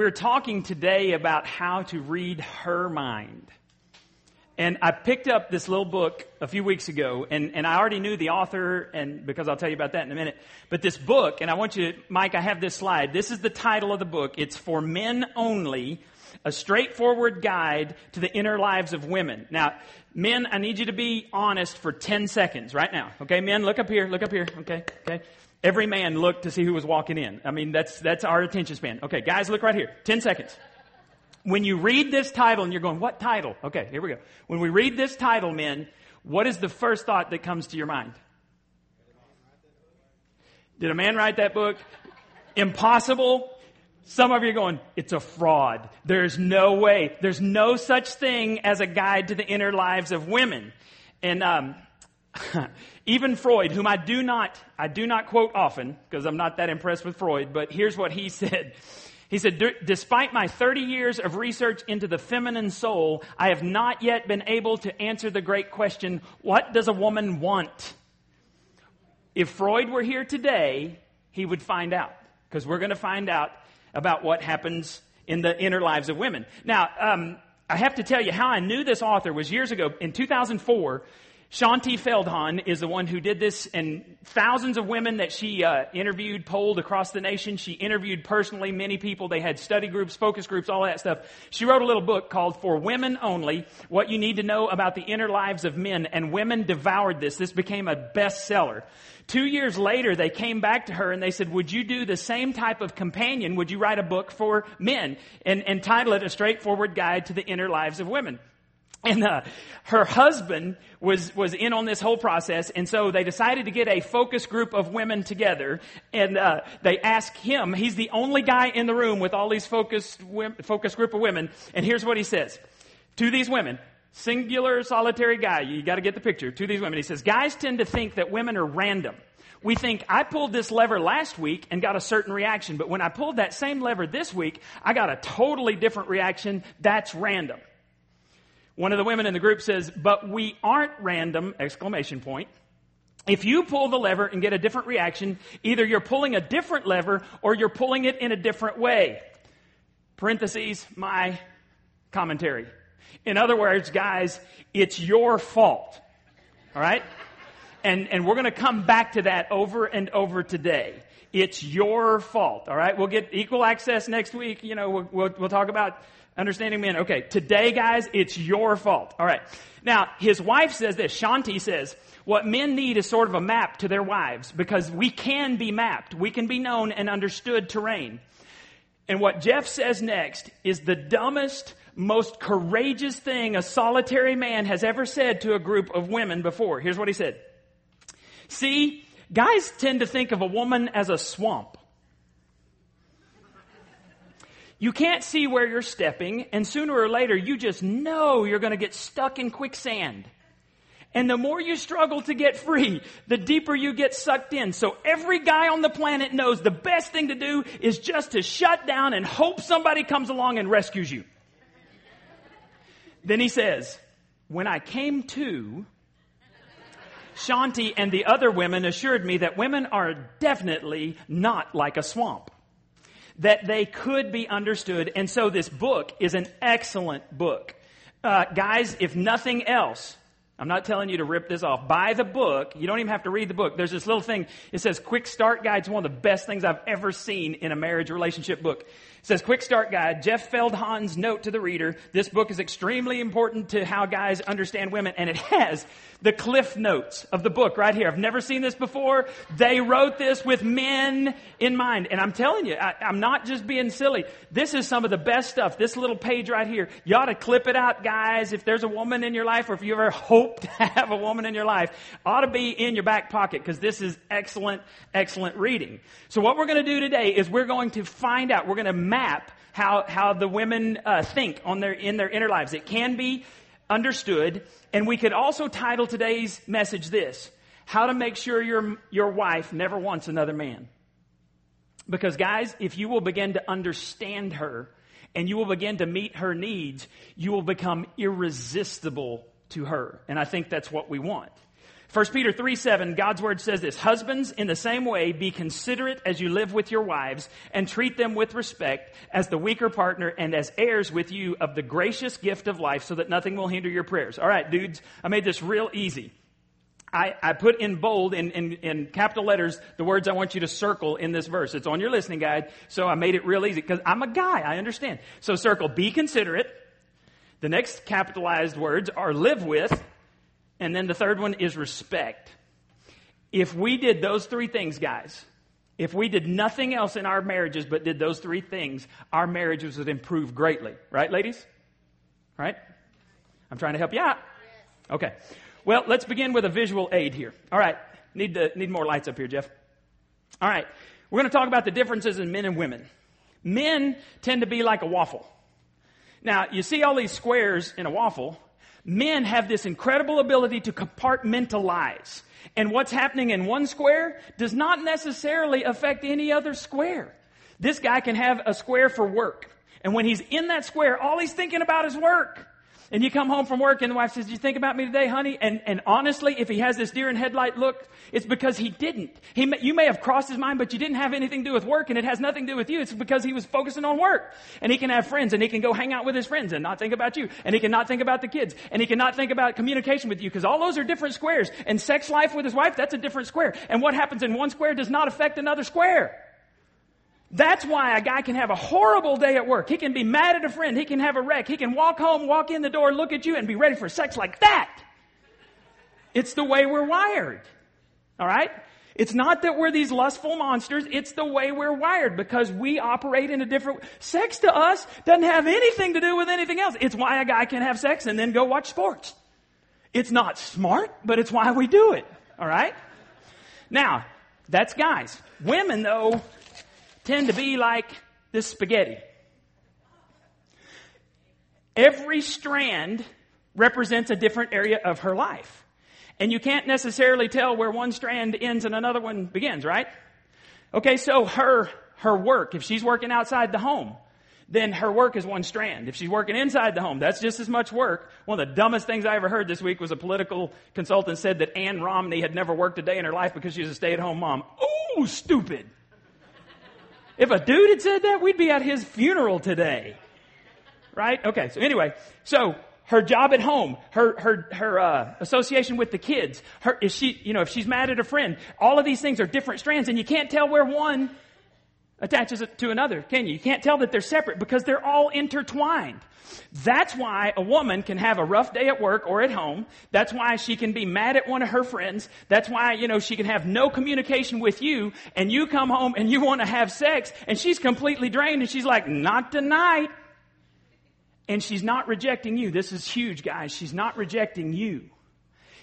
we're talking today about how to read her mind. And I picked up this little book a few weeks ago, and, and I already knew the author, and because I'll tell you about that in a minute. But this book, and I want you, Mike, I have this slide. This is the title of the book. It's For Men Only, a straightforward guide to the inner lives of women. Now, men, I need you to be honest for 10 seconds right now. Okay, men, look up here, look up here. Okay, okay. Every man looked to see who was walking in. I mean, that's, that's our attention span. Okay, guys, look right here. 10 seconds. When you read this title and you're going, what title? Okay, here we go. When we read this title, men, what is the first thought that comes to your mind? Did a man write that book? Impossible. Some of you are going, it's a fraud. There's no way. There's no such thing as a guide to the inner lives of women. And um, even Freud, whom I do not, I do not quote often because I'm not that impressed with Freud, but here's what he said. He said, despite my 30 years of research into the feminine soul, I have not yet been able to answer the great question, what does a woman want? If Freud were here today, he would find out because we're going to find out about what happens in the inner lives of women. Now, um, I have to tell you how I knew this author was years ago. In 2004, Shaunti Feldhahn is the one who did this, and thousands of women that she uh, interviewed, polled across the nation. She interviewed personally many people. They had study groups, focus groups, all that stuff. She wrote a little book called For Women Only What You Need to Know About the Inner Lives of Men, and women devoured this. This became a bestseller. Two years later, they came back to her and they said, Would you do the same type of companion? Would you write a book for men and, and title it A Straightforward Guide to the Inner Lives of Women? And uh, her husband was was in on this whole process, and so they decided to get a focus group of women together. And uh, they asked him; he's the only guy in the room with all these focus focus group of women. And here's what he says to these women: singular, solitary guy. You got to get the picture. To these women, he says, "Guys tend to think that women are random." We think I pulled this lever last week and got a certain reaction, but when I pulled that same lever this week, I got a totally different reaction. That's random. One of the women in the group says, but we aren't random, exclamation point. If you pull the lever and get a different reaction, either you're pulling a different lever or you're pulling it in a different way. Parentheses, my commentary. In other words, guys, it's your fault. All right? And, and we're going to come back to that over and over today. It's your fault. All right? We'll get equal access next week. You know, we'll, we'll, we'll talk about Understanding men. Okay, today, guys, it's your fault. All right. Now, his wife says this. Shaunti says, what men need is sort of a map to their wives because we can be mapped. We can be known and understood terrain. And what Jeff says next is the dumbest, most courageous thing a solitary man has ever said to a group of women before. Here's what he said. See, guys tend to think of a woman as a swamp. You can't see where you're stepping, and sooner or later you just know you're going to get stuck in quicksand. And the more you struggle to get free, the deeper you get sucked in. So every guy on the planet knows the best thing to do is just to shut down and hope somebody comes along and rescues you. then he says, when I came to, Shaunti and the other women assured me that women are definitely not like a swamp that they could be understood. And so this book is an excellent book. Uh, guys, if nothing else, I'm not telling you to rip this off. Buy the book. You don't even have to read the book. There's this little thing. It says Quick Start Guide. It's one of the best things I've ever seen in a marriage relationship book. It says Quick Start Guide. Jeff Feldhahn's note to the reader. This book is extremely important to how guys understand women and it has the cliff notes of the book right here. I've never seen this before. They wrote this with men in mind. And I'm telling you, I, am not just being silly. This is some of the best stuff. This little page right here. You ought to clip it out, guys. If there's a woman in your life or if you ever hope to have a woman in your life, ought to be in your back pocket because this is excellent, excellent reading. So what we're going to do today is we're going to find out, we're going to map how, how the women uh, think on their, in their inner lives. It can be understood. And we could also title today's message this How to Make Sure Your, your Wife Never Wants Another Man. Because, guys, if you will begin to understand her and you will begin to meet her needs, you will become irresistible to her. And I think that's what we want. 1 Peter 3 7, God's word says this Husbands, in the same way, be considerate as you live with your wives and treat them with respect as the weaker partner and as heirs with you of the gracious gift of life so that nothing will hinder your prayers. All right, dudes, I made this real easy. I, I put in bold, in, in, in capital letters, the words I want you to circle in this verse. It's on your listening guide, so I made it real easy because I'm a guy, I understand. So circle, be considerate. The next capitalized words are live with and then the third one is respect. If we did those three things, guys, if we did nothing else in our marriages but did those three things, our marriages would improve greatly. Right, ladies? Right? I'm trying to help you out. Okay. Well, let's begin with a visual aid here. All right. Need to, need more lights up here, Jeff. All right. We're going to talk about the differences in men and women. Men tend to be like a waffle. Now, you see all these squares in a waffle men have this incredible ability to compartmentalize. And what's happening in one square does not necessarily affect any other square. This guy can have a square for work. And when he's in that square, all he's thinking about is work. And you come home from work and the wife says, did you think about me today, honey? And, and honestly, if he has this deer in headlight look, it's because he didn't. He may, you may have crossed his mind, but you didn't have anything to do with work and it has nothing to do with you. It's because he was focusing on work. And he can have friends and he can go hang out with his friends and not think about you. And he can not think about the kids. And he can not think about communication with you because all those are different squares. And sex life with his wife, that's a different square. And what happens in one square does not affect another square. That's why a guy can have a horrible day at work. He can be mad at a friend. He can have a wreck. He can walk home, walk in the door, look at you, and be ready for sex like that. It's the way we're wired. All right? It's not that we're these lustful monsters. It's the way we're wired because we operate in a different, sex to us doesn't have anything to do with anything else. It's why a guy can have sex and then go watch sports. It's not smart, but it's why we do it. All right? Now, that's guys. Women though, tend to be like this spaghetti. Every strand represents a different area of her life. And you can't necessarily tell where one strand ends and another one begins, right? Okay, so her, her work, if she's working outside the home, then her work is one strand. If she's working inside the home, that's just as much work. One of the dumbest things I ever heard this week was a political consultant said that Ann Romney had never worked a day in her life because she was a stay-at-home mom. Ooh, stupid. If a dude had said that, we'd be at his funeral today. Right? Okay, so anyway, so her job at home, her her her uh, association with the kids, her is she you know if she's mad at a friend, all of these things are different strands, and you can't tell where one attaches it to another, can you? You can't tell that they're separate because they're all intertwined. That's why a woman can have a rough day at work or at home. That's why she can be mad at one of her friends. That's why, you know, she can have no communication with you and you come home and you want to have sex and she's completely drained and she's like, not tonight. And she's not rejecting you. This is huge, guys. She's not rejecting you.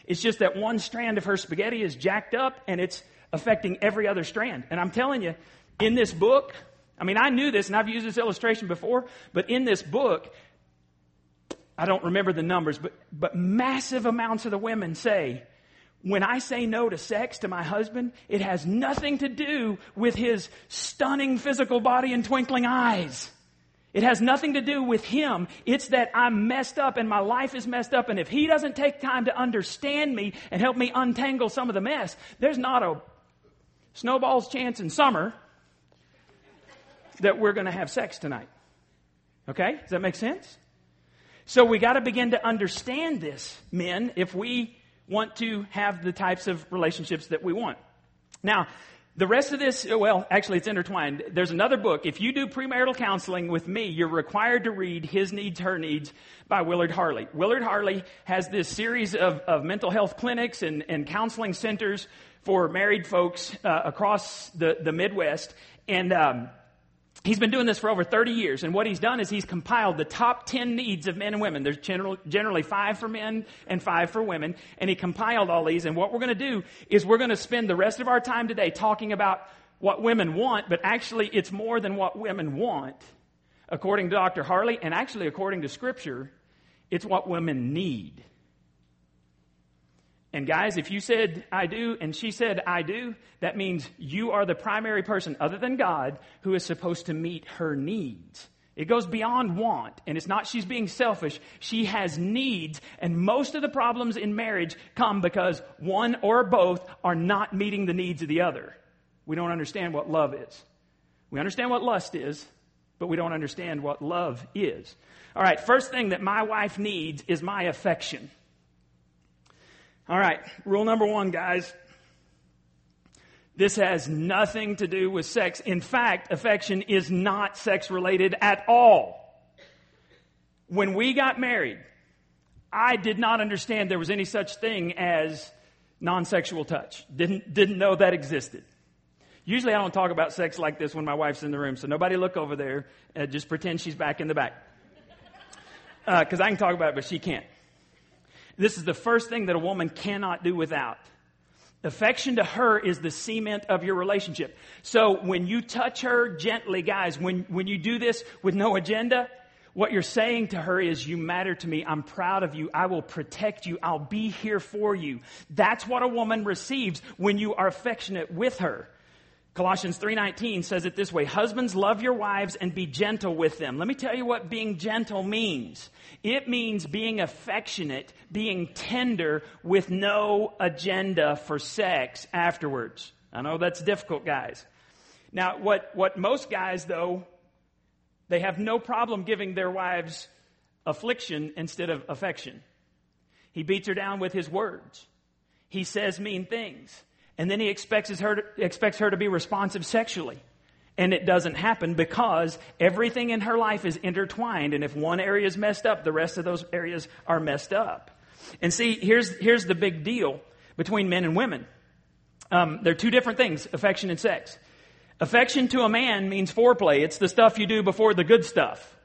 It's just that one strand of her spaghetti is jacked up and it's affecting every other strand. And I'm telling you, in this book, I mean, I knew this and I've used this illustration before, but in this book, I don't remember the numbers, but, but massive amounts of the women say, when I say no to sex to my husband, it has nothing to do with his stunning physical body and twinkling eyes. It has nothing to do with him. It's that I'm messed up and my life is messed up. And if he doesn't take time to understand me and help me untangle some of the mess, there's not a snowball's chance in summer that we're going to have sex tonight. Okay? Does that make sense? So we got to begin to understand this, men, if we want to have the types of relationships that we want. Now, the rest of this, well, actually it's intertwined. There's another book. If you do premarital counseling with me, you're required to read His Needs, Her Needs by Willard Harley. Willard Harley has this series of, of mental health clinics and, and counseling centers for married folks uh, across the, the Midwest. And um, He's been doing this for over 30 years, and what he's done is he's compiled the top 10 needs of men and women. There's general, generally five for men and five for women, and he compiled all these. And what we're going to do is we're going to spend the rest of our time today talking about what women want, but actually it's more than what women want. According to Dr. Harley, and actually according to Scripture, it's what women need. And guys, if you said I do and she said I do, that means you are the primary person other than God who is supposed to meet her needs. It goes beyond want, and it's not she's being selfish. She has needs, and most of the problems in marriage come because one or both are not meeting the needs of the other. We don't understand what love is. We understand what lust is, but we don't understand what love is. All right, first thing that my wife needs is my affection. All right, rule number one, guys. This has nothing to do with sex. In fact, affection is not sex related at all. When we got married, I did not understand there was any such thing as non sexual touch. Didn't, didn't know that existed. Usually I don't talk about sex like this when my wife's in the room, so nobody look over there. Just pretend she's back in the back. Because uh, I can talk about it, but she can't. This is the first thing that a woman cannot do without. Affection to her is the cement of your relationship. So when you touch her gently, guys, when, when you do this with no agenda, what you're saying to her is, you matter to me. I'm proud of you. I will protect you. I'll be here for you. That's what a woman receives when you are affectionate with her. Colossians 3:19 says it this way, husbands love your wives and be gentle with them. Let me tell you what being gentle means. It means being affectionate, being tender with no agenda for sex afterwards. I know that's difficult, guys. Now, what what most guys though they have no problem giving their wives affliction instead of affection. He beats her down with his words. He says mean things. And then he expects her, to, expects her to be responsive sexually. And it doesn't happen because everything in her life is intertwined. And if one area is messed up, the rest of those areas are messed up. And see, here's, here's the big deal between men and women. Um, they're two different things, affection and sex. Affection to a man means foreplay. It's the stuff you do before the good stuff.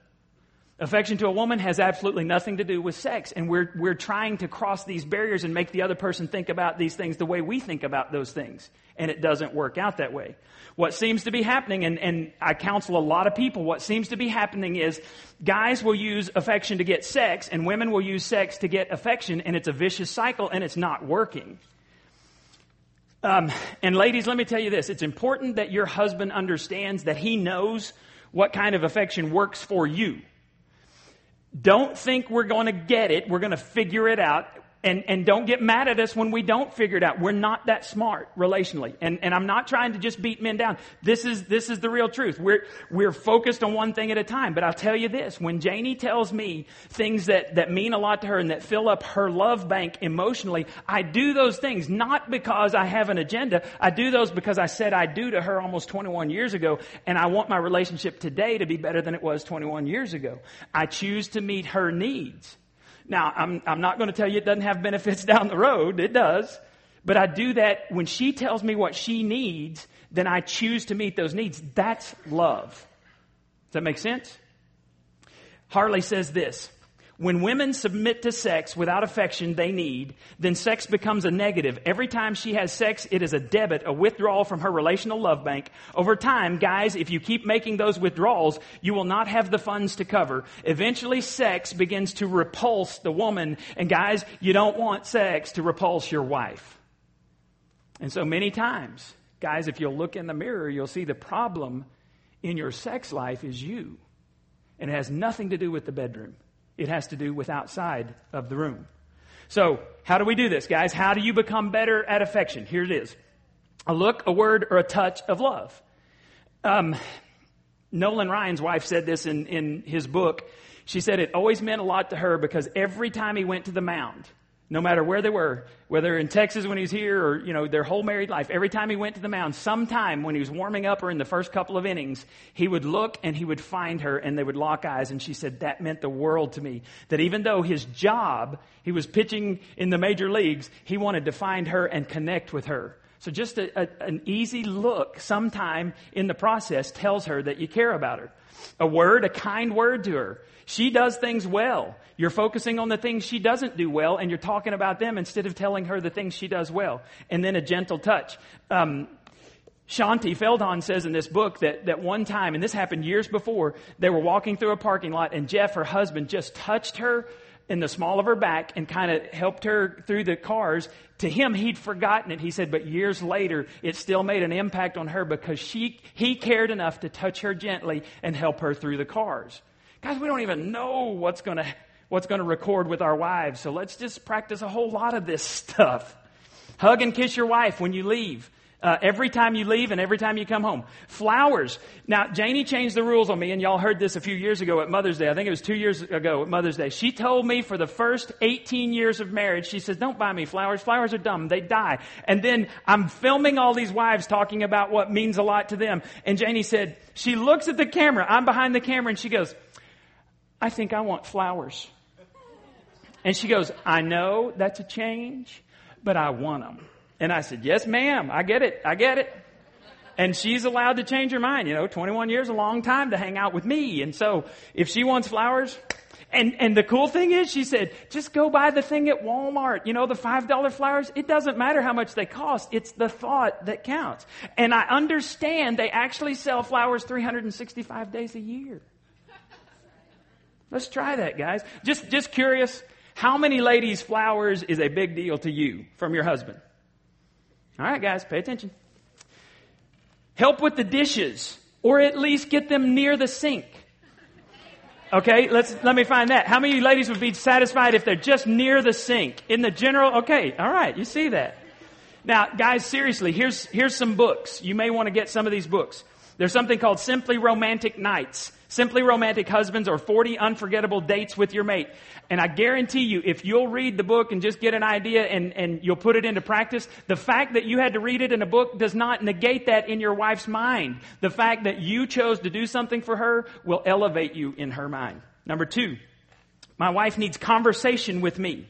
Affection to a woman has absolutely nothing to do with sex. And we're, we're trying to cross these barriers and make the other person think about these things the way we think about those things. And it doesn't work out that way. What seems to be happening, and, and I counsel a lot of people, what seems to be happening is guys will use affection to get sex and women will use sex to get affection and it's a vicious cycle and it's not working. Um, and ladies, let me tell you this. It's important that your husband understands that he knows what kind of affection works for you. Don't think we're going to get it. We're going to figure it out. And, and don't get mad at us when we don't figure it out. We're not that smart relationally. And, and I'm not trying to just beat men down. This is, this is the real truth. We're, we're focused on one thing at a time. But I'll tell you this, when Janie tells me things that, that mean a lot to her and that fill up her love bank emotionally, I do those things not because I have an agenda. I do those because I said I do to her almost 21 years ago. And I want my relationship today to be better than it was 21 years ago. I choose to meet her needs. Now, I'm, I'm not going to tell you it doesn't have benefits down the road. It does. But I do that when she tells me what she needs, then I choose to meet those needs. That's love. Does that make sense? Harley says this when women submit to sex without affection they need, then sex becomes a negative. Every time she has sex, it is a debit, a withdrawal from her relational love bank. Over time, guys, if you keep making those withdrawals, you will not have the funds to cover. Eventually, sex begins to repulse the woman. And guys, you don't want sex to repulse your wife. And so many times, guys, if you'll look in the mirror, you'll see the problem in your sex life is you. And it has nothing to do with the bedroom. It has to do with outside of the room. So, how do we do this, guys? How do you become better at affection? Here it is a look, a word, or a touch of love. Um, Nolan Ryan's wife said this in, in his book. She said it always meant a lot to her because every time he went to the mound, no matter where they were, whether in Texas when he's here or, you know, their whole married life, every time he went to the mound, sometime when he was warming up or in the first couple of innings, he would look and he would find her and they would lock eyes. And she said, that meant the world to me. That even though his job, he was pitching in the major leagues, he wanted to find her and connect with her. So just a, a, an easy look sometime in the process tells her that you care about her. A word, a kind word to her. She does things well. You're focusing on the things she doesn't do well, and you're talking about them instead of telling her the things she does well. And then a gentle touch. Um, Shaunti Feldhahn says in this book that, that one time, and this happened years before, they were walking through a parking lot, and Jeff, her husband, just touched her in the small of her back and kind of helped her through the cars. To him, he'd forgotten it. He said, but years later, it still made an impact on her because she, he cared enough to touch her gently and help her through the cars. Guys, we don't even know what's going to, what's going to record with our wives. So let's just practice a whole lot of this stuff. Hug and kiss your wife when you leave. Uh, every time you leave and every time you come home. Flowers. Now, Janie changed the rules on me, and y'all heard this a few years ago at Mother's Day. I think it was two years ago at Mother's Day. She told me for the first 18 years of marriage, she says, don't buy me flowers. Flowers are dumb. They die. And then I'm filming all these wives talking about what means a lot to them. And Janie said, she looks at the camera. I'm behind the camera, and she goes, I think I want flowers. And she goes, I know that's a change, but I want them. And I said, yes, ma'am. I get it. I get it. And she's allowed to change her mind. You know, 21 years, a long time to hang out with me. And so if she wants flowers, and, and the cool thing is, she said, just go buy the thing at Walmart. You know, the $5 flowers. It doesn't matter how much they cost. It's the thought that counts. And I understand they actually sell flowers 365 days a year. Let's try that, guys. Just, just curious. How many ladies' flowers is a big deal to you from your husband? All right, guys, pay attention. Help with the dishes, or at least get them near the sink. Okay, let's, let me find that. How many ladies would be satisfied if they're just near the sink? In the general, okay, all right, you see that. Now, guys, seriously, here's, here's some books. You may want to get some of these books. There's something called Simply Romantic Nights. Simply Romantic Husbands or 40 Unforgettable Dates with Your Mate. And I guarantee you, if you'll read the book and just get an idea and, and you'll put it into practice, the fact that you had to read it in a book does not negate that in your wife's mind. The fact that you chose to do something for her will elevate you in her mind. Number two, my wife needs conversation with me.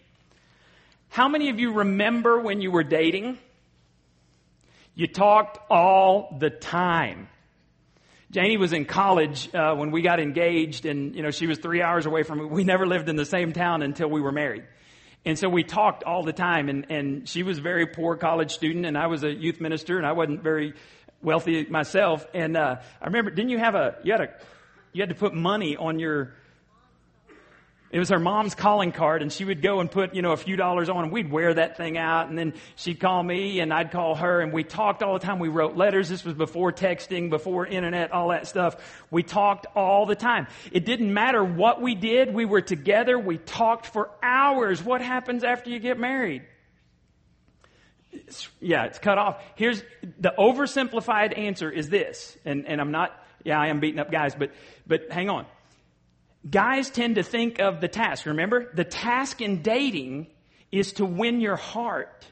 How many of you remember when you were dating? You talked all the time. Janie was in college uh, when we got engaged, and you know she was three hours away from. We never lived in the same town until we were married, and so we talked all the time. And and she was a very poor college student, and I was a youth minister, and I wasn't very wealthy myself. And uh, I remember, didn't you have a you had a you had to put money on your it was her mom's calling card, and she would go and put, you know, a few dollars on, and we'd wear that thing out, and then she'd call me, and I'd call her, and we talked all the time. We wrote letters. This was before texting, before internet, all that stuff. We talked all the time. It didn't matter what we did. We were together. We talked for hours. What happens after you get married? Yeah, it's cut off. Here's the oversimplified answer is this, and, and I'm not, yeah, I am beating up guys, but, but hang on guys tend to think of the task. Remember, the task in dating is to win your heart.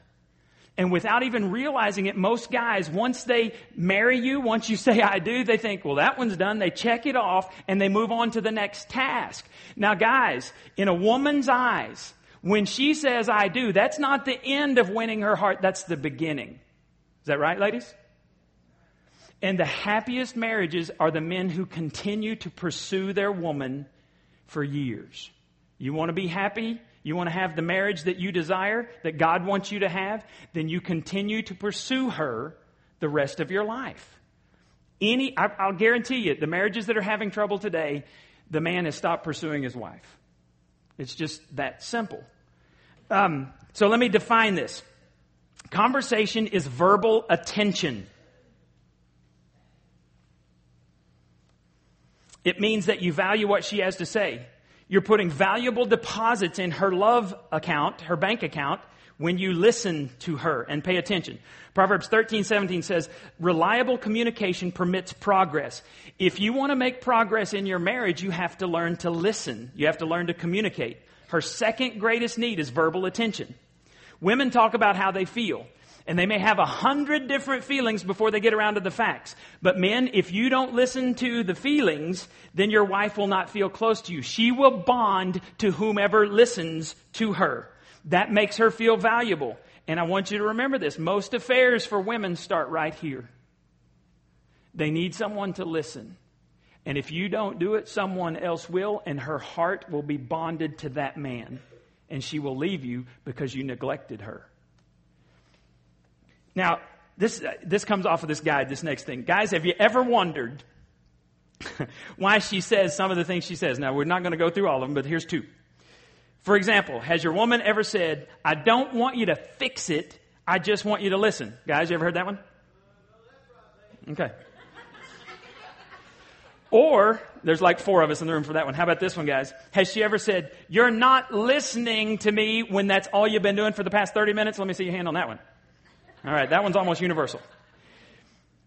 And without even realizing it, most guys, once they marry you, once you say I do, they think, well, that one's done. They check it off and they move on to the next task. Now, guys, in a woman's eyes, when she says I do, that's not the end of winning her heart. That's the beginning. Is that right, ladies? And the happiest marriages are the men who continue to pursue their woman for years. You want to be happy? You want to have the marriage that you desire, that God wants you to have? Then you continue to pursue her the rest of your life. Any, I, will guarantee you, the marriages that are having trouble today, the man has stopped pursuing his wife. It's just that simple. Um, so let me define this. Conversation is verbal attention. It means that you value what she has to say. You're putting valuable deposits in her love account, her bank account, when you listen to her and pay attention. Proverbs 13, 17 says, reliable communication permits progress. If you want to make progress in your marriage, you have to learn to listen. You have to learn to communicate. Her second greatest need is verbal attention. Women talk about how they feel. And they may have a hundred different feelings before they get around to the facts. But men, if you don't listen to the feelings, then your wife will not feel close to you. She will bond to whomever listens to her. That makes her feel valuable. And I want you to remember this. Most affairs for women start right here. They need someone to listen. And if you don't do it, someone else will, and her heart will be bonded to that man. And she will leave you because you neglected her. Now, this, uh, this comes off of this guide, this next thing. Guys, have you ever wondered why she says some of the things she says? Now, we're not going to go through all of them, but here's two. For example, has your woman ever said, I don't want you to fix it, I just want you to listen? Guys, you ever heard that one? Okay. Or, there's like four of us in the room for that one. How about this one, guys? Has she ever said, You're not listening to me when that's all you've been doing for the past 30 minutes? Let me see your hand on that one. All right, that one's almost universal.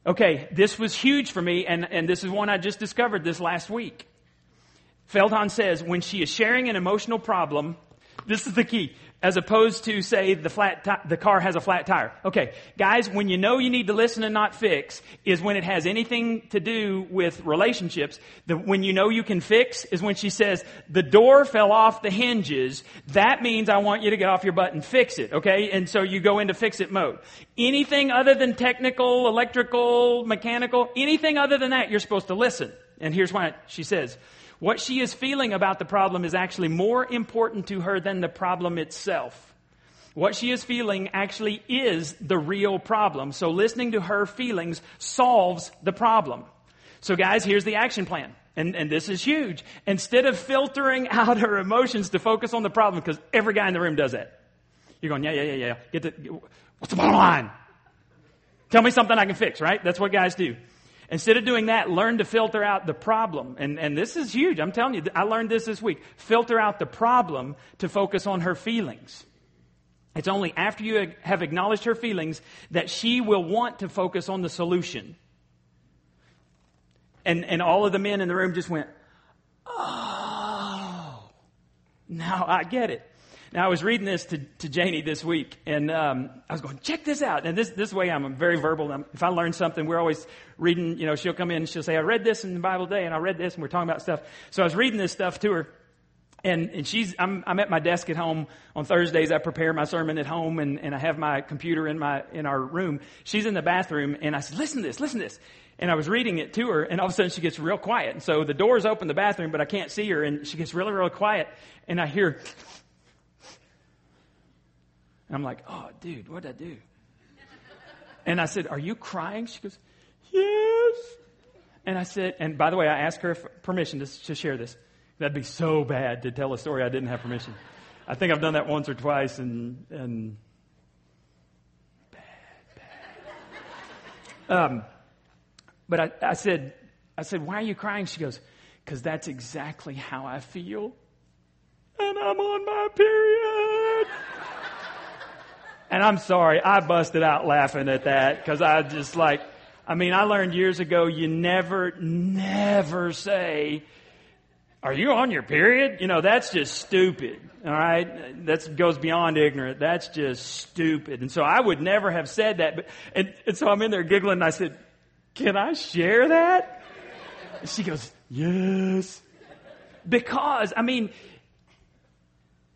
Okay, this was huge for me, and, and this is one I just discovered this last week. Feldhahn says when she is sharing an emotional problem, this is the key as opposed to say the flat ti- the car has a flat tire. Okay, guys, when you know you need to listen and not fix is when it has anything to do with relationships. The, when you know you can fix is when she says the door fell off the hinges. That means I want you to get off your butt and fix it. Okay, and so you go into fix it mode. Anything other than technical, electrical, mechanical, anything other than that, you're supposed to listen. And here's why she says. What she is feeling about the problem is actually more important to her than the problem itself. What she is feeling actually is the real problem. So listening to her feelings solves the problem. So guys, here's the action plan. And, and this is huge. Instead of filtering out her emotions to focus on the problem, because every guy in the room does that. You're going, yeah, yeah, yeah, yeah. Get the, what's the bottom line? Tell me something I can fix, right? That's what guys do. Instead of doing that, learn to filter out the problem. And, and this is huge. I'm telling you, I learned this this week. Filter out the problem to focus on her feelings. It's only after you have acknowledged her feelings that she will want to focus on the solution. And, and all of the men in the room just went, oh, now I get it. Now, I was reading this to, to Janie this week, and um, I was going, check this out. And this, this way, I'm very verbal. I'm, if I learn something, we're always reading, you know, she'll come in and she'll say, I read this in the Bible today, and I read this, and we're talking about stuff. So I was reading this stuff to her. And, and she's, I'm, I'm at my desk at home on Thursdays. I prepare my sermon at home and, and I have my computer in my, in our room. She's in the bathroom and I said, listen to this, listen to this. And I was reading it to her and all of a sudden she gets real quiet. And so the door's open the bathroom, but I can't see her and she gets really, really quiet. And I hear, and I'm like, oh, dude, what did I do? And I said, are you crying? She goes, yes. And I said, and by the way, I asked her permission to, to share this. That'd be so bad to tell a story I didn't have permission. I think I've done that once or twice and, and bad, bad. Um, but I, I said, I said, why are you crying? She goes, because that's exactly how I feel. And I'm on my period. And I'm sorry, I busted out laughing at that because I just like, I mean, I learned years ago you never, never say, are you on your period? You know, that's just stupid. All right. That goes beyond ignorant. That's just stupid. And so I would never have said that. But, and, and so I'm in there giggling and I said, can I share that? And she goes, yes. Because, I mean,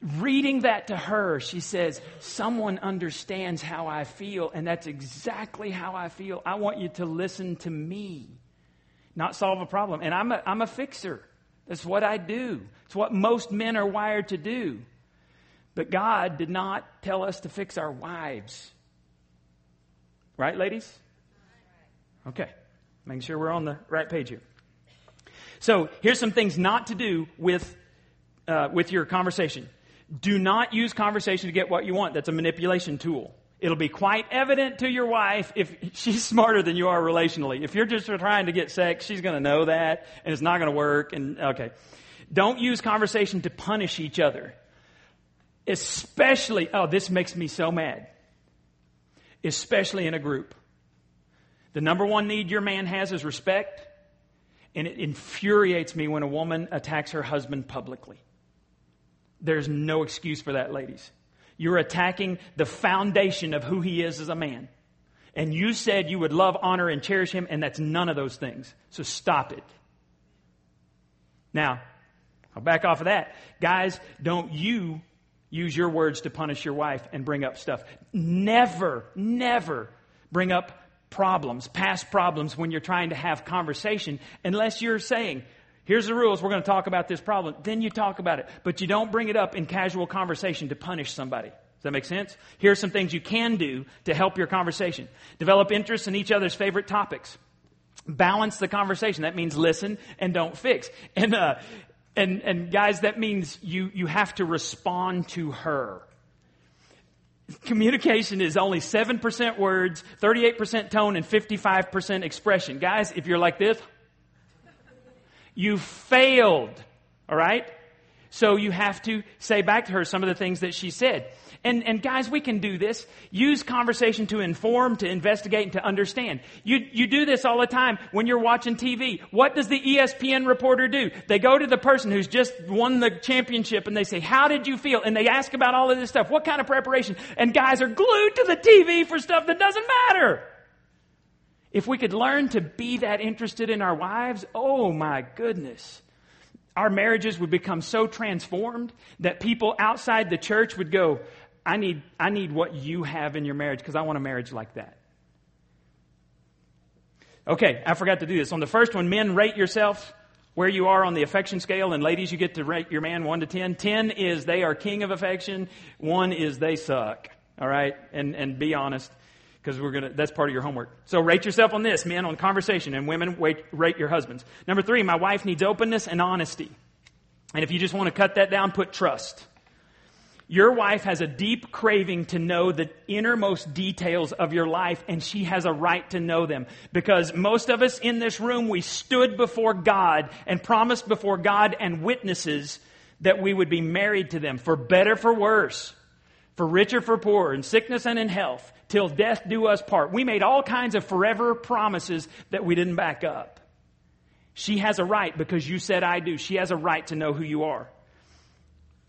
reading that to her, she says, Someone understands how I feel, and that's exactly how I feel. I want you to listen to me, not solve a problem. And I'm a, I'm a fixer. That's what I do. It's what most men are wired to do. But God did not tell us to fix our wives. Right, ladies? Okay. Making sure we're on the right page here. So here's some things not to do with, uh, with your conversation. Do not use conversation to get what you want. That's a manipulation tool. It'll be quite evident to your wife if she's smarter than you are relationally. If you're just trying to get sex, she's going to know that and it's not going to work. And okay. Don't use conversation to punish each other. Especially, oh, this makes me so mad. Especially in a group. The number one need your man has is respect. And it infuriates me when a woman attacks her husband publicly. There's no excuse for that, ladies. You're attacking the foundation of who he is as a man. And you said you would love, honor, and cherish him, and that's none of those things. So stop it. Now, I'll back off of that. Guys, don't you use your words to punish your wife and bring up stuff. Never, never bring up problems, past problems when you're trying to have conversation unless you're saying, Here's the rules. We're going to talk about this problem. Then you talk about it. But you don't bring it up in casual conversation to punish somebody. Does that make sense? Here are some things you can do to help your conversation. Develop interest in each other's favorite topics. Balance the conversation. That means listen and don't fix. And uh, And, and guys, that means you, you have to respond to her. Communication is only 7% words, 38% tone, and 55% expression. Guys, if you're like this, you failed. All right? So you have to say back to her some of the things that she said. And, and guys, we can do this. Use conversation to inform, to investigate, and to understand. You, you do this all the time when you're watching TV. What does the ESPN reporter do? They go to the person who's just won the championship and they say, how did you feel? And they ask about all of this stuff. What kind of preparation? And guys are glued to the TV for stuff that doesn't matter. If we could learn to be that interested in our wives, oh my goodness our marriages would become so transformed that people outside the church would go, I need, I need what you have in your marriage because I want a marriage like that. Okay, I forgot to do this. On the first one, men, rate yourself where you are on the affection scale, and ladies, you get to rate your man 1 to 10. 10 is they are king of affection, 1 is they suck. All right? And, and be honest because we're gonna that's part of your homework. So rate yourself on this men on conversation and women rate, rate your husbands. Number three my wife needs openness and honesty. And if you just want to cut that down put trust. Your wife has a deep craving to know the innermost details of your life, and she has a right to know them. Because most of us in this room, we stood before God and promised before God and witnesses that we would be married to them, for better, for worse, for richer, for poorer, in sickness and in health, till death do us part. We made all kinds of forever promises that we didn't back up. She has a right because you said I do. She has a right to know who you are.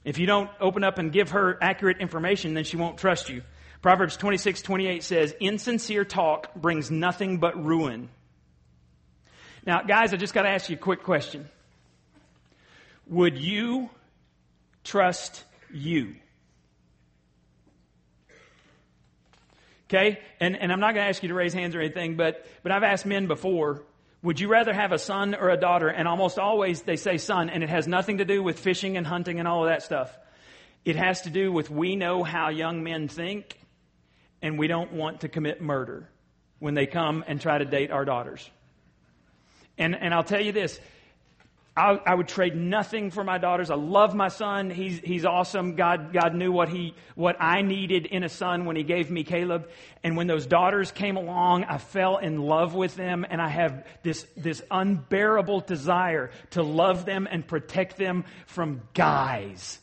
If you don't open up and give her accurate information, then she won't trust you. Proverbs 26, 28 says, Insincere talk brings nothing but ruin. Now, guys, I just got to ask you a quick question. Would you trust you? Okay? And, and I'm not going to ask you to raise hands or anything, but, but I've asked men before, would you rather have a son or a daughter? And almost always they say son, and it has nothing to do with fishing and hunting and all of that stuff. It has to do with we know how young men think, and we don't want to commit murder when they come and try to date our daughters. And, and I'll tell you this I, I, would trade nothing for my daughters. I love my son. He's, he's awesome. God, God knew what he, what I needed in a son when he gave me Caleb. And when those daughters came along, I fell in love with them and I have this, this unbearable desire to love them and protect them from guys.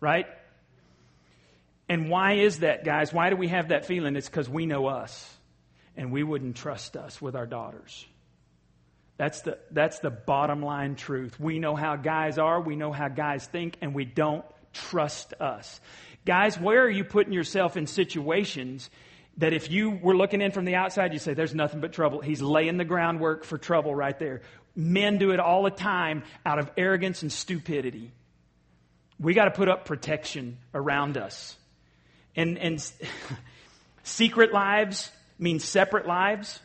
Right? And why is that, guys? Why do we have that feeling? It's because we know us and we wouldn't trust us with our daughters. That's the, that's the bottom line truth. We know how guys are, we know how guys think, and we don't trust us. Guys, where are you putting yourself in situations that if you were looking in from the outside, you say, there's nothing but trouble. He's laying the groundwork for trouble right there. Men do it all the time out of arrogance and stupidity. We got to put up protection around us. And, and secret lives mean separate lives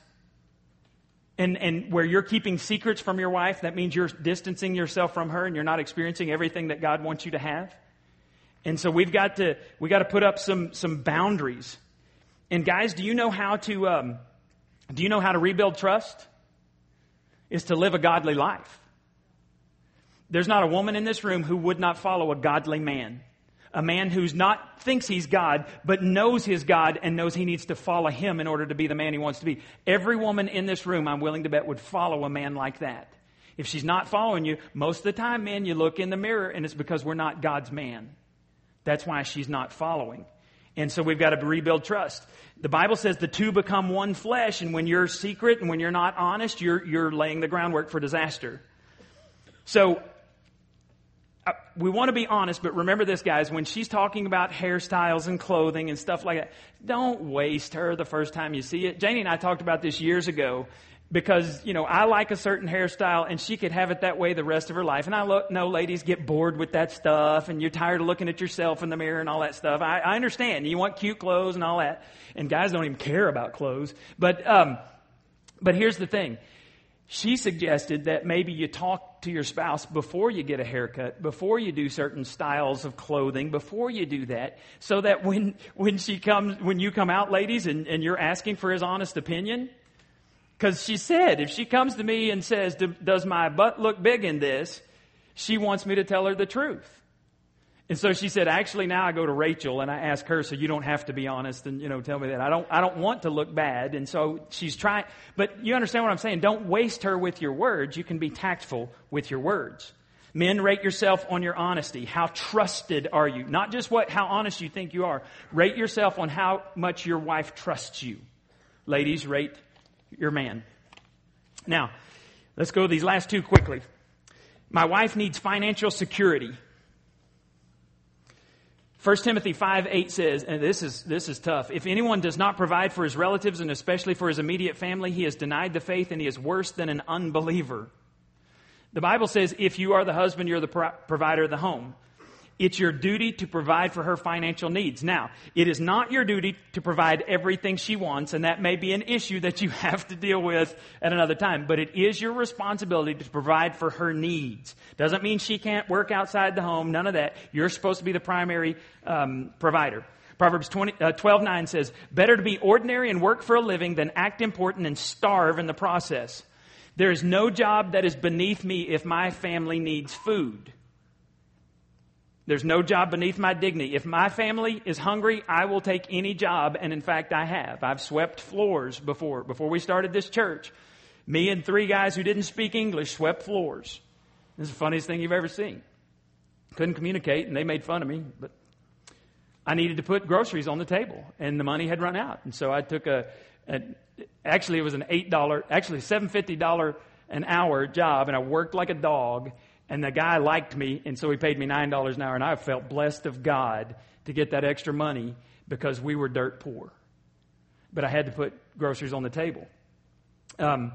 and, and where you're keeping secrets from your wife, that means you're distancing yourself from her and you're not experiencing everything that God wants you to have. And so we've got to, we got to put up some, some boundaries. And guys, do you know how to, um, do you know how to rebuild trust? Is to live a godly life. There's not a woman in this room who would not follow a godly man a man who's not thinks he's God, but knows his God and knows he needs to follow him in order to be the man he wants to be. Every woman in this room, I'm willing to bet, would follow a man like that. If she's not following you, most of the time, man, you look in the mirror and it's because we're not God's man. That's why she's not following. And so we've got to rebuild trust. The Bible says the two become one flesh, and when you're secret and when you're not honest, you're, you're laying the groundwork for disaster. So we want to be honest, but remember this, guys. When she's talking about hairstyles and clothing and stuff like that, don't waste her the first time you see it. Janie and I talked about this years ago because, you know, I like a certain hairstyle and she could have it that way the rest of her life. And I look, know ladies get bored with that stuff and you're tired of looking at yourself in the mirror and all that stuff. I, I understand. You want cute clothes and all that. And guys don't even care about clothes. But, um, but here's the thing. She suggested that maybe you talk to your spouse before you get a haircut, before you do certain styles of clothing, before you do that, so that when, when she comes, when you come out, ladies, and, and you're asking for his honest opinion, Because she said, if she comes to me and says, Does my butt look big in this? She wants me to tell her the truth. And so she said, actually now I go to Rachel and I ask her, so you don't have to be honest and, you know, tell me that. I don't, I don't want to look bad. And so she's trying, but you understand what I'm saying? Don't waste her with your words. You can be tactful with your words. Men, rate yourself on your honesty. How trusted are you? Not just what, how honest you think you are. Rate yourself on how much your wife trusts you. Ladies, rate your man. Now, let's go these last two quickly. My wife needs financial security. 1 Timothy 5 8 says, and this is, this is tough. If anyone does not provide for his relatives and especially for his immediate family, he has denied the faith and he is worse than an unbeliever. The Bible says if you are the husband, you're the pro- provider of the home. It's your duty to provide for her financial needs. Now, it is not your duty to provide everything she wants, and that may be an issue that you have to deal with at another time, but it is your responsibility to provide for her needs. Doesn't mean she can't work outside the home, none of that. You're supposed to be the primary um, provider. Proverbs 20, uh, 12 9 says, Better to be ordinary and work for a living than act important and starve in the process. There is no job that is beneath me if my family needs food. There's no job beneath my dignity. If my family is hungry, I will take any job, and in fact, I have. I've swept floors before. Before we started this church, me and three guys who didn't speak English swept floors. This is the funniest thing you've ever seen. Couldn't communicate, and they made fun of me, but I needed to put groceries on the table, and the money had run out. And so I took a, a actually, it was an $8, actually $750 an hour job, and I worked like a dog and the guy liked me, and so he paid me $9 an hour, and I felt blessed of God to get that extra money because we were dirt poor. But I had to put groceries on the table. Um,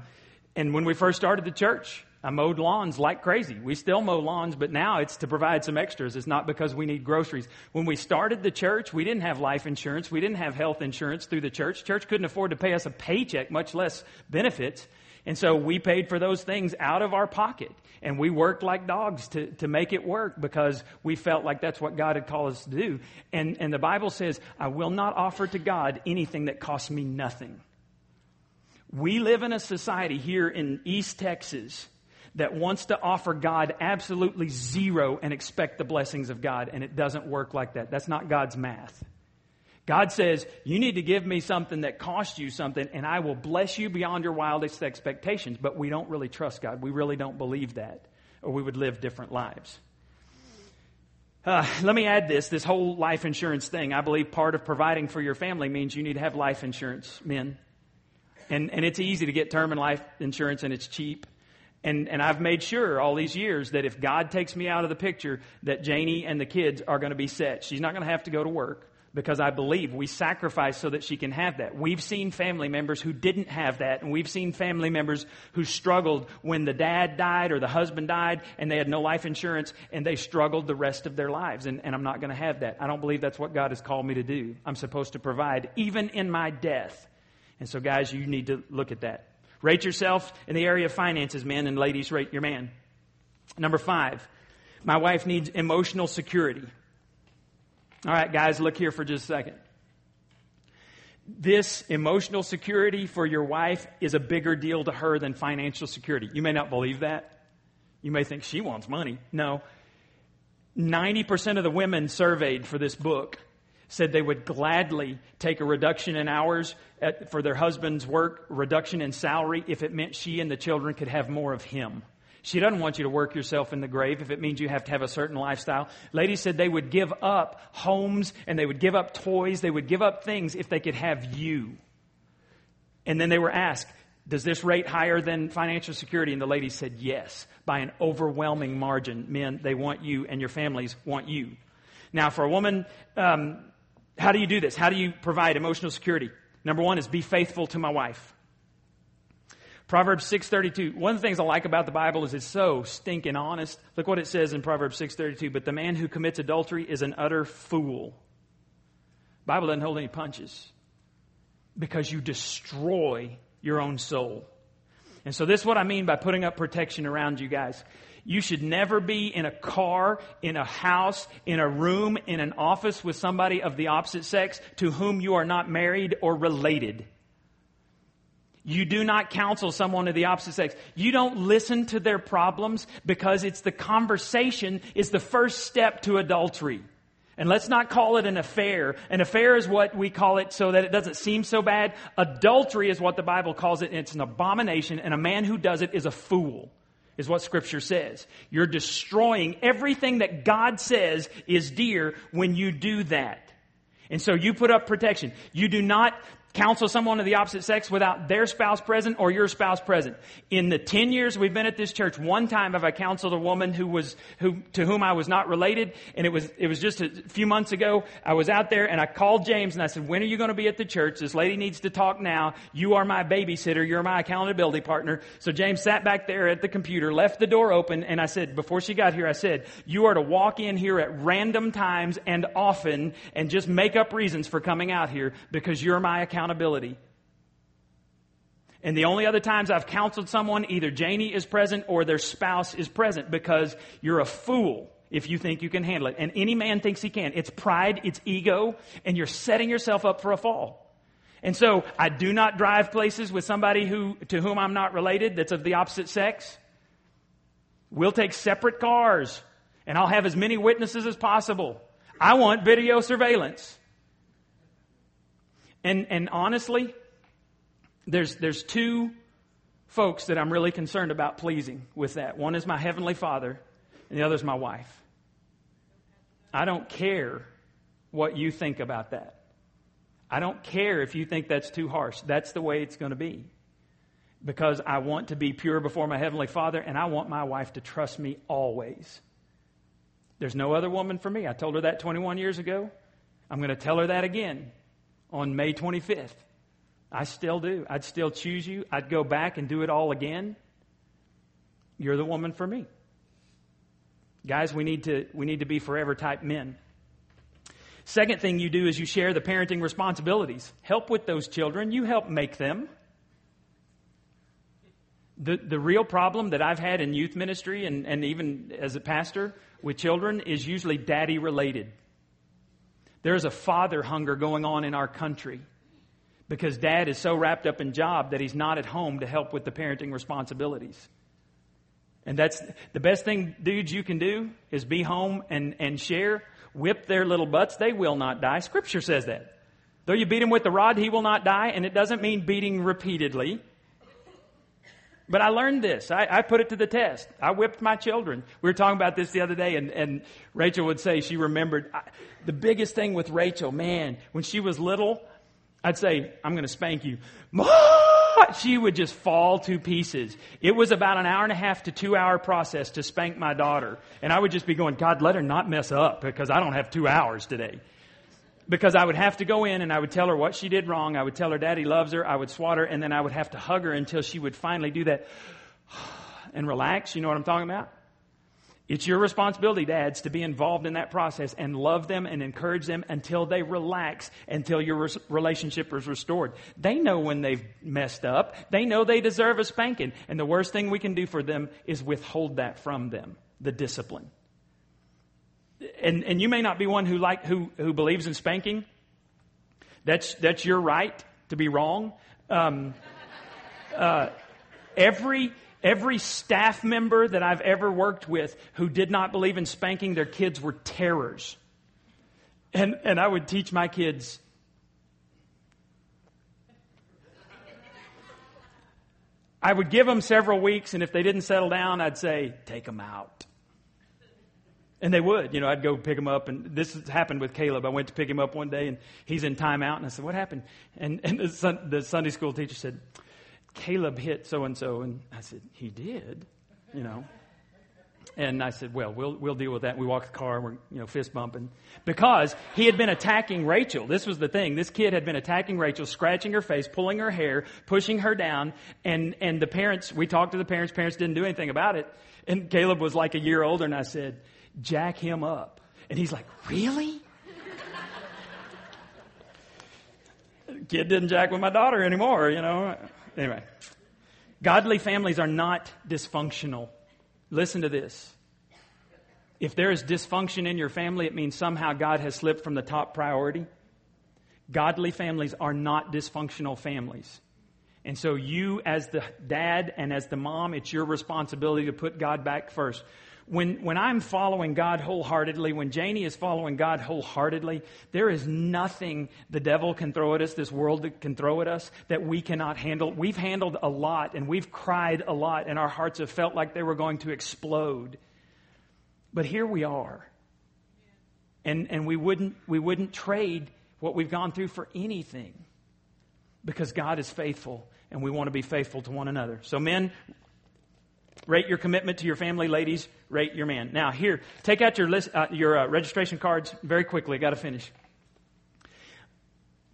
and when we first started the church, I mowed lawns like crazy. We still mow lawns, but now it's to provide some extras. It's not because we need groceries. When we started the church, we didn't have life insurance. We didn't have health insurance through the church. Church couldn't afford to pay us a paycheck, much less benefits. And so we paid for those things out of our pocket. And we worked like dogs to, to make it work because we felt like that's what God had called us to do. And, and the Bible says, I will not offer to God anything that costs me nothing. We live in a society here in East Texas that wants to offer God absolutely zero and expect the blessings of God, and it doesn't work like that. That's not God's math. God says, You need to give me something that costs you something, and I will bless you beyond your wildest expectations. But we don't really trust God. We really don't believe that, or we would live different lives. Uh, let me add this this whole life insurance thing. I believe part of providing for your family means you need to have life insurance, men. And, and it's easy to get term and life insurance, and it's cheap. And, and I've made sure all these years that if God takes me out of the picture, that Janie and the kids are going to be set. She's not going to have to go to work because I believe we sacrifice so that she can have that. We've seen family members who didn't have that, and we've seen family members who struggled when the dad died or the husband died and they had no life insurance and they struggled the rest of their lives. And, and I'm not going to have that. I don't believe that's what God has called me to do. I'm supposed to provide even in my death. And so, guys, you need to look at that. Rate yourself in the area of finances, men, and ladies, rate your man. Number five, my wife needs emotional security. All right, guys, look here for just a second. This emotional security for your wife is a bigger deal to her than financial security. You may not believe that. You may think she wants money. No. 90% of the women surveyed for this book said they would gladly take a reduction in hours at, for their husband's work, reduction in salary, if it meant she and the children could have more of him. She doesn't want you to work yourself in the grave if it means you have to have a certain lifestyle. Ladies said they would give up homes and they would give up toys. They would give up things if they could have you. And then they were asked, does this rate higher than financial security? And the ladies said yes, by an overwhelming margin. Men, they want you and your families want you. Now, for a woman, um, how do you do this? How do you provide emotional security? Number one is be faithful to my wife. Proverbs 6:32. One of the things I like about the Bible is it's so stinking honest. Look what it says in Proverbs 6:32, but the man who commits adultery is an utter fool. Bible doesn't hold any punches because you destroy your own soul. And so this is what I mean by putting up protection around you guys. You should never be in a car, in a house, in a room, in an office with somebody of the opposite sex to whom you are not married or related. You do not counsel someone of the opposite sex. You don't listen to their problems because it's the conversation is the first step to adultery. And let's not call it an affair. An affair is what we call it so that it doesn't seem so bad. Adultery is what the Bible calls it. It's an abomination. And a man who does it is a fool, is what scripture says. You're destroying everything that God says is dear when you do that. And so you put up protection. You do not counsel someone of the opposite sex without their spouse present or your spouse present. In the 10 years we've been at this church, one time have I counseled a woman who was, who, to whom I was not related. And it was, it was just a few months ago. I was out there and I called James and I said, when are you going to be at the church? This lady needs to talk now. You are my babysitter. You're my accountability partner. So James sat back there at the computer, left the door open. And I said, before she got here, I said, you are to walk in here at random times and often and just make up reasons for coming out here because you're my accountability accountability. And the only other times I've counseled someone, either Janie is present or their spouse is present because you're a fool if you think you can handle it. And any man thinks he can. It's pride, it's ego, and you're setting yourself up for a fall. And so I do not drive places with somebody who, to whom I'm not related that's of the opposite sex. We'll take separate cars and I'll have as many witnesses as possible. I want video surveillance. And, and honestly, there's, there's two folks that I'm really concerned about pleasing with that. One is my Heavenly Father, and the other is my wife. I don't care what you think about that. I don't care if you think that's too harsh. That's the way it's going to be. Because I want to be pure before my Heavenly Father, and I want my wife to trust me always. There's no other woman for me. I told her that 21 years ago. I'm going to tell her that again on May 25th. I still do. I'd still choose you. I'd go back and do it all again. You're the woman for me. Guys, we need to, we need to be forever type men. Second thing you do is you share the parenting responsibilities. Help with those children. You help make them. The, the real problem that I've had in youth ministry and, and even as a pastor with children is usually daddy related. There's a father hunger going on in our country because dad is so wrapped up in job that he's not at home to help with the parenting responsibilities. And that's the best thing, dudes, you can do is be home and, and share. Whip their little butts. They will not die. Scripture says that. Though you beat him with the rod, he will not die. And it doesn't mean beating repeatedly. But I learned this. I, I, put it to the test. I whipped my children. We were talking about this the other day, and, and Rachel would say she remembered I, the biggest thing with Rachel, man, when she was little, I'd say, I'm going to spank you. She would just fall to pieces. It was about an hour and a half to two hour process to spank my daughter. And I would just be going, God, let her not mess up because I don't have two hours today because I would have to go in and I would tell her what she did wrong. I would tell her daddy loves her. I would swat her and then I would have to hug her until she would finally do that and relax. You know what I'm talking about? It's your responsibility, dads, to be involved in that process and love them and encourage them until they relax, until your relationship is restored. They know when they've messed up. They know they deserve a spanking. And the worst thing we can do for them is withhold that from them, the discipline and, and you may not be one who like who, who believes in spanking. That's that's your right to be wrong. Um, uh, every every staff member that I've ever worked with who did not believe in spanking their kids were terrors. And and I would teach my kids I would give them several weeks, and if they didn't settle down, I'd say, take them out. And they would, you know, I'd go pick him up, and this happened with Caleb. I went to pick him up one day, and he's in timeout, and I said, "What happened?" And, and the, the Sunday school teacher said, "Caleb hit so and so," and I said, "He did," you know. And I said, "Well, we'll we'll deal with that." We walked the car, we're you know fist bumping because he had been attacking Rachel. This was the thing. This kid had been attacking Rachel, scratching her face, pulling her hair, pushing her down, and and the parents. We talked to the parents. Parents didn't do anything about it. And Caleb was like a year older, and I said jack him up. And he's like, Really? Kid didn't jack with my daughter anymore, you know. Anyway, godly families are not dysfunctional. Listen to this. If there is dysfunction in your family, it means somehow God has slipped from the top priority. Godly families are not dysfunctional families. And so you as the dad and as the mom, it's your responsibility to put God back first. When, when I'm following God wholeheartedly, when Janie is following God wholeheartedly, there is nothing the devil can throw at us, this world can throw at us, that we cannot handle. We've handled a lot and we've cried a lot and our hearts have felt like they were going to explode. But here we are. And, and we, wouldn't, we wouldn't trade what we've gone through for anything because God is faithful and we want to be faithful to one another. So, men, Rate your commitment to your family, ladies. Rate your man. Now, here, take out your list, uh, your uh, registration cards very quickly. Got to finish.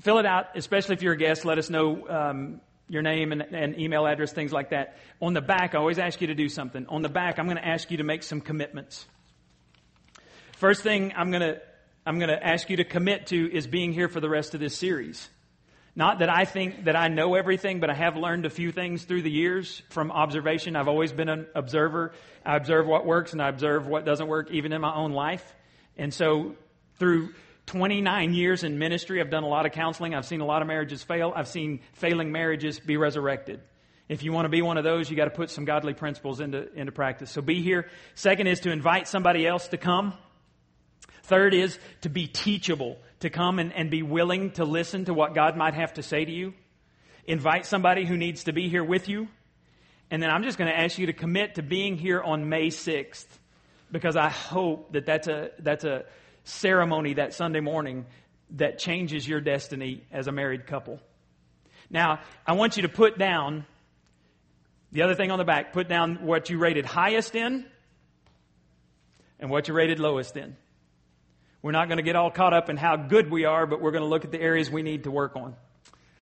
Fill it out, especially if you're a guest. Let us know um, your name and, and, email address, things like that. On the back, I always ask you to do something. On the back, I'm going to ask you to make some commitments. First thing I'm going to I'm going to ask you to commit to is being here for the rest of this series. Not that I think that I know everything, but I have learned a few things through the years from observation. I've always been an observer. I observe what works and I observe what doesn't work even in my own life. And so through 29 years in ministry, I've done a lot of counseling. I've seen a lot of marriages fail. I've seen failing marriages be resurrected. If you want to be one of those, you got to put some godly principles into, into practice. So be here. Second is to invite somebody else to come. Third is to be teachable to come and, and be willing to listen to what God might have to say to you. Invite somebody who needs to be here with you. And then I'm just going to ask you to commit to being here on May 6th because I hope that that's a, that's a ceremony that Sunday morning that changes your destiny as a married couple. Now, I want you to put down the other thing on the back, put down what you rated highest in and what you rated lowest in. We're not going to get all caught up in how good we are, but we're going to look at the areas we need to work on.